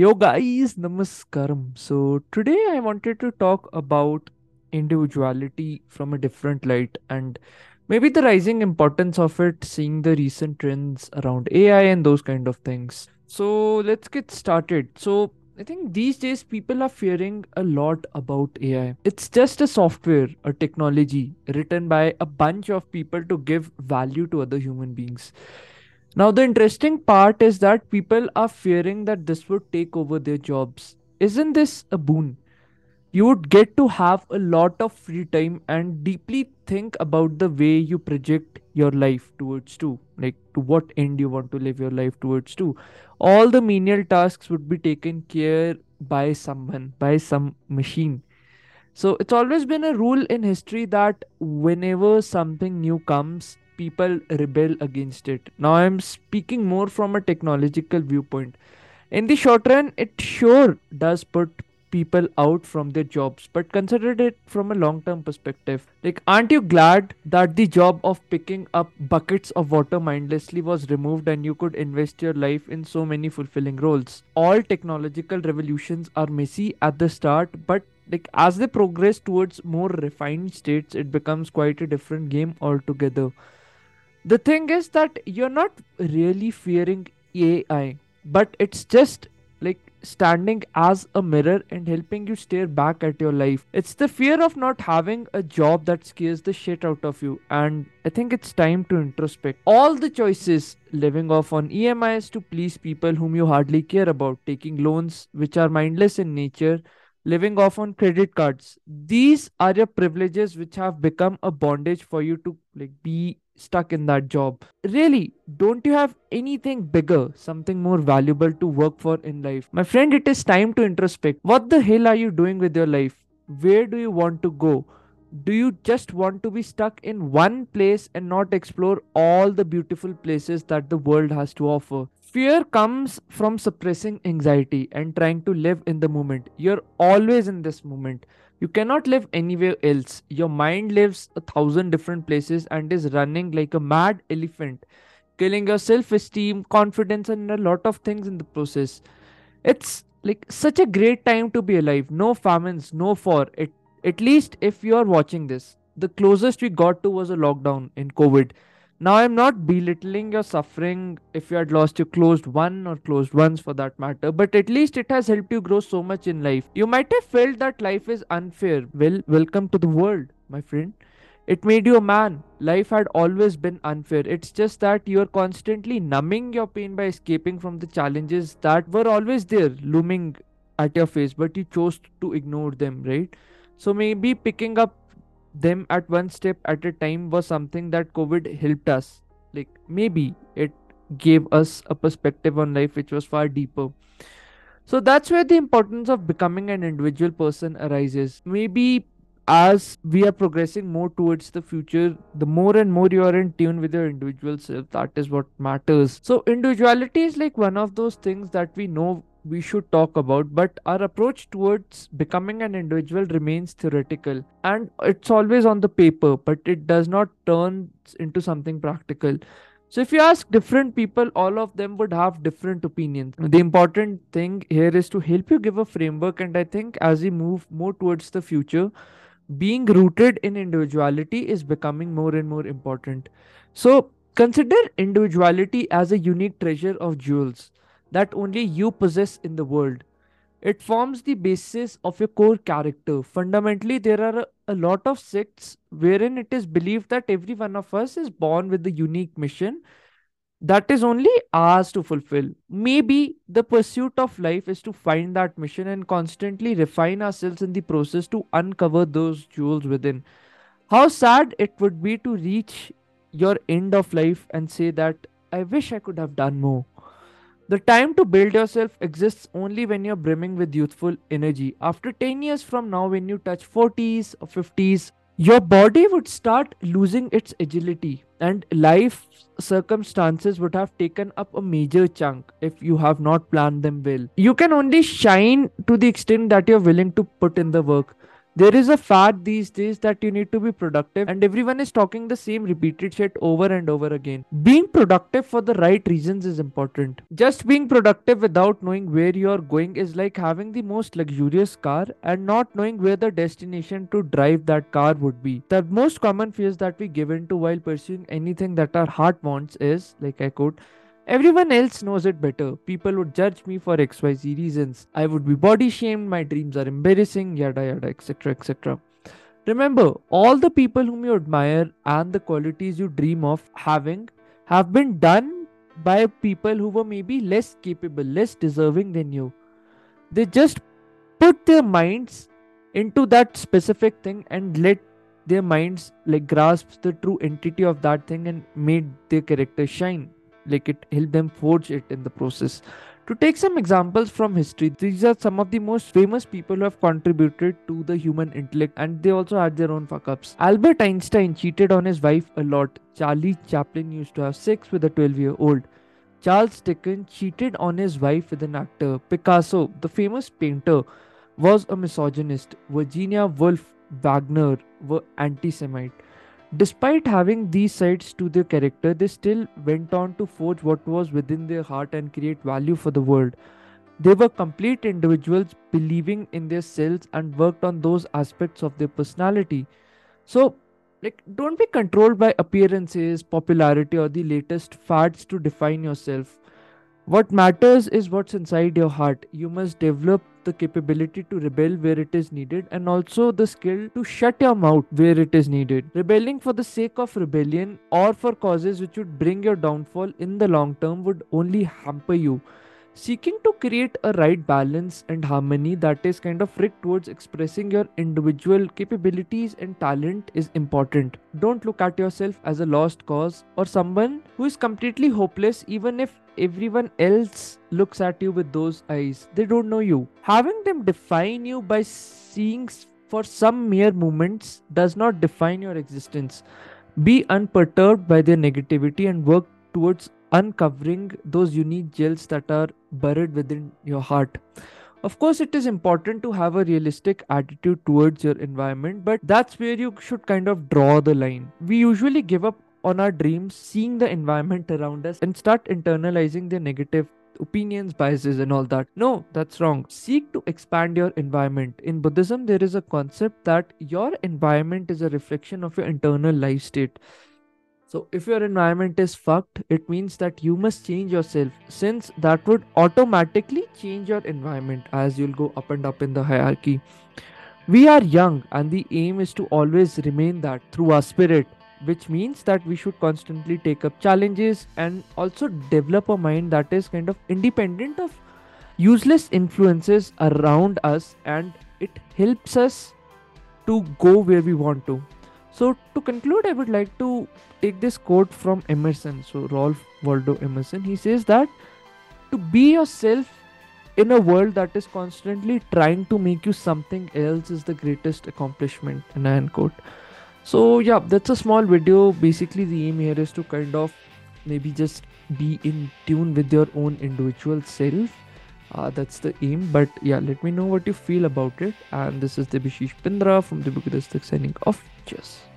Yo guys, namaskaram. So today I wanted to talk about individuality from a different light and maybe the rising importance of it, seeing the recent trends around AI and those kind of things. So let's get started. So I think these days people are fearing a lot about AI. It's just a software, a technology written by a bunch of people to give value to other human beings. Now, the interesting part is that people are fearing that this would take over their jobs. Isn't this a boon? You would get to have a lot of free time and deeply think about the way you project your life towards to, like to what end you want to live your life towards to. All the menial tasks would be taken care by someone, by some machine. So it's always been a rule in history that whenever something new comes, people rebel against it. Now I'm speaking more from a technological viewpoint. In the short run, it sure does put people out from their jobs, but consider it from a long term perspective. Like, aren't you glad that the job of picking up buckets of water mindlessly was removed and you could invest your life in so many fulfilling roles? All technological revolutions are messy at the start, but like as they progress towards more refined states, it becomes quite a different game altogether. The thing is that you're not really fearing AI, but it's just like standing as a mirror and helping you stare back at your life. It's the fear of not having a job that scares the shit out of you. And I think it's time to introspect. All the choices living off on EMIs to please people whom you hardly care about, taking loans which are mindless in nature, living off on credit cards. These are your privileges which have become a bondage for you to like be stuck in that job. Really, don't you have anything bigger, something more valuable to work for in life? My friend, it is time to introspect. What the hell are you doing with your life? Where do you want to go? Do you just want to be stuck in one place and not explore all the beautiful places that the world has to offer? Fear comes from suppressing anxiety and trying to live in the moment. You're always in this moment. You cannot live anywhere else. Your mind lives a thousand different places and is running like a mad elephant, killing your self esteem, confidence, and a lot of things in the process. It's like such a great time to be alive. No famines, no war. It, at least if you are watching this. The closest we got to was a lockdown in COVID now, I'm not belittling your suffering if you had lost your closed one or closed ones for that matter, but at least it has helped you grow so much in life. You might have felt that life is unfair. Well, welcome to the world, my friend. It made you a man. Life had always been unfair. It's just that you're constantly numbing your pain by escaping from the challenges that were always there, looming at your face, but you chose to ignore them, right? So maybe picking up them at one step at a time was something that COVID helped us. Like maybe it gave us a perspective on life which was far deeper. So that's where the importance of becoming an individual person arises. Maybe as we are progressing more towards the future, the more and more you are in tune with your individual self, that is what matters. So, individuality is like one of those things that we know we should talk about, but our approach towards becoming an individual remains theoretical and it's always on the paper, but it does not turn into something practical. So, if you ask different people, all of them would have different opinions. The important thing here is to help you give a framework, and I think as we move more towards the future, being rooted in individuality is becoming more and more important. So, consider individuality as a unique treasure of jewels that only you possess in the world. It forms the basis of your core character. Fundamentally, there are a, lot of sects wherein it is believed that every one of us is born with a unique mission that is only ours to fulfill. Maybe the pursuit of life is to find that mission and constantly refine ourselves in the process to uncover those jewels within. How sad it would be to reach your end of life and say that I wish I could have done more. The time to build yourself exists only when you're brimming with youthful energy. After 10 years from now, when you touch 40s or 50s, your body would start losing its agility, and life circumstances would have taken up a major chunk if you have not planned them well. You can only shine to the extent that you're willing to put in the work. There is a fad these days that you need to be productive, and everyone is talking the same repeated shit over and over again. Being productive for the right reasons is important. Just being productive without knowing where you are going is like having the most luxurious car and not knowing where the destination to drive that car would be. The most common fears that we give into while pursuing anything that our heart wants is, like I quote, Everyone else knows it better. People would judge me for XYZ reasons. I would be body shamed, my dreams are embarrassing, yada yada, etc. etc. Remember, all the people whom you admire and the qualities you dream of having have been done by people who were maybe less capable, less deserving than you. They just put their minds into that specific thing and let their minds like grasp the true entity of that thing and made their character shine like it helped them forge it in the process. To take some examples from history these are some of the most famous people who have contributed to the human intellect and they also had their own fuck ups. Albert einstein cheated on his wife a lot. Charlie chaplin used to have sex with a 12 year old charles dickens cheated on his wife with an actor. Picasso the famous painter was a misogynist. Virginia woolf wagner were anti-semite Despite having these sides to their character, they still went on to forge what was within their heart and create value for the world. They were complete individuals believing in their selves and worked on those aspects of their personality. So, like, don't be controlled by appearances, popularity, or the latest fads to define yourself. What matters is what's inside your heart. You must develop the capability to rebel where it is needed and also the skill to shut your mouth where it is needed. Rebelling for the sake of rebellion or for causes which would bring your downfall in the long term would only hamper you. Seeking to create a right balance and harmony that is kind of rigged towards expressing your individual capabilities and talent is important. Don't look at yourself as a lost cause or someone who is completely hopeless even if everyone else looks at you with those eyes. They don't know you. Having them define you by seeing for some mere moments does not define your existence. Be unperturbed by their negativity and work towards uncovering those unique gems that are buried within your heart. Of course, it is important to have a realistic attitude towards your environment, but that's where you should kind of draw the line. We usually give up on our dreams, seeing the environment around us, and start internalizing the negative opinions, biases, and all that. No, that's wrong. Seek to expand your environment. In Buddhism, there is a concept that your environment is a reflection of your internal life state. So, if your environment is fucked, it means that you must change yourself, since that would automatically change your environment as you'll go up and up in the hierarchy. We are young, and the aim is to always remain that through our spirit which means that we should constantly take up challenges and also develop a mind that is kind of independent of useless influences around us and it helps us to go where we want to so to conclude i would like to take this quote from emerson. So Ralph waldo emerson he says that to be yourself in a world that is constantly trying to make you something else is the greatest accomplishment. And i quote so yeah that's a small video. Basically the aim here is to kind of maybe just be in tune with your own individual self. Uh, that's the aim. But yeah let me know what you feel about it. And this is Debashish Pindra from the Book signing off cheers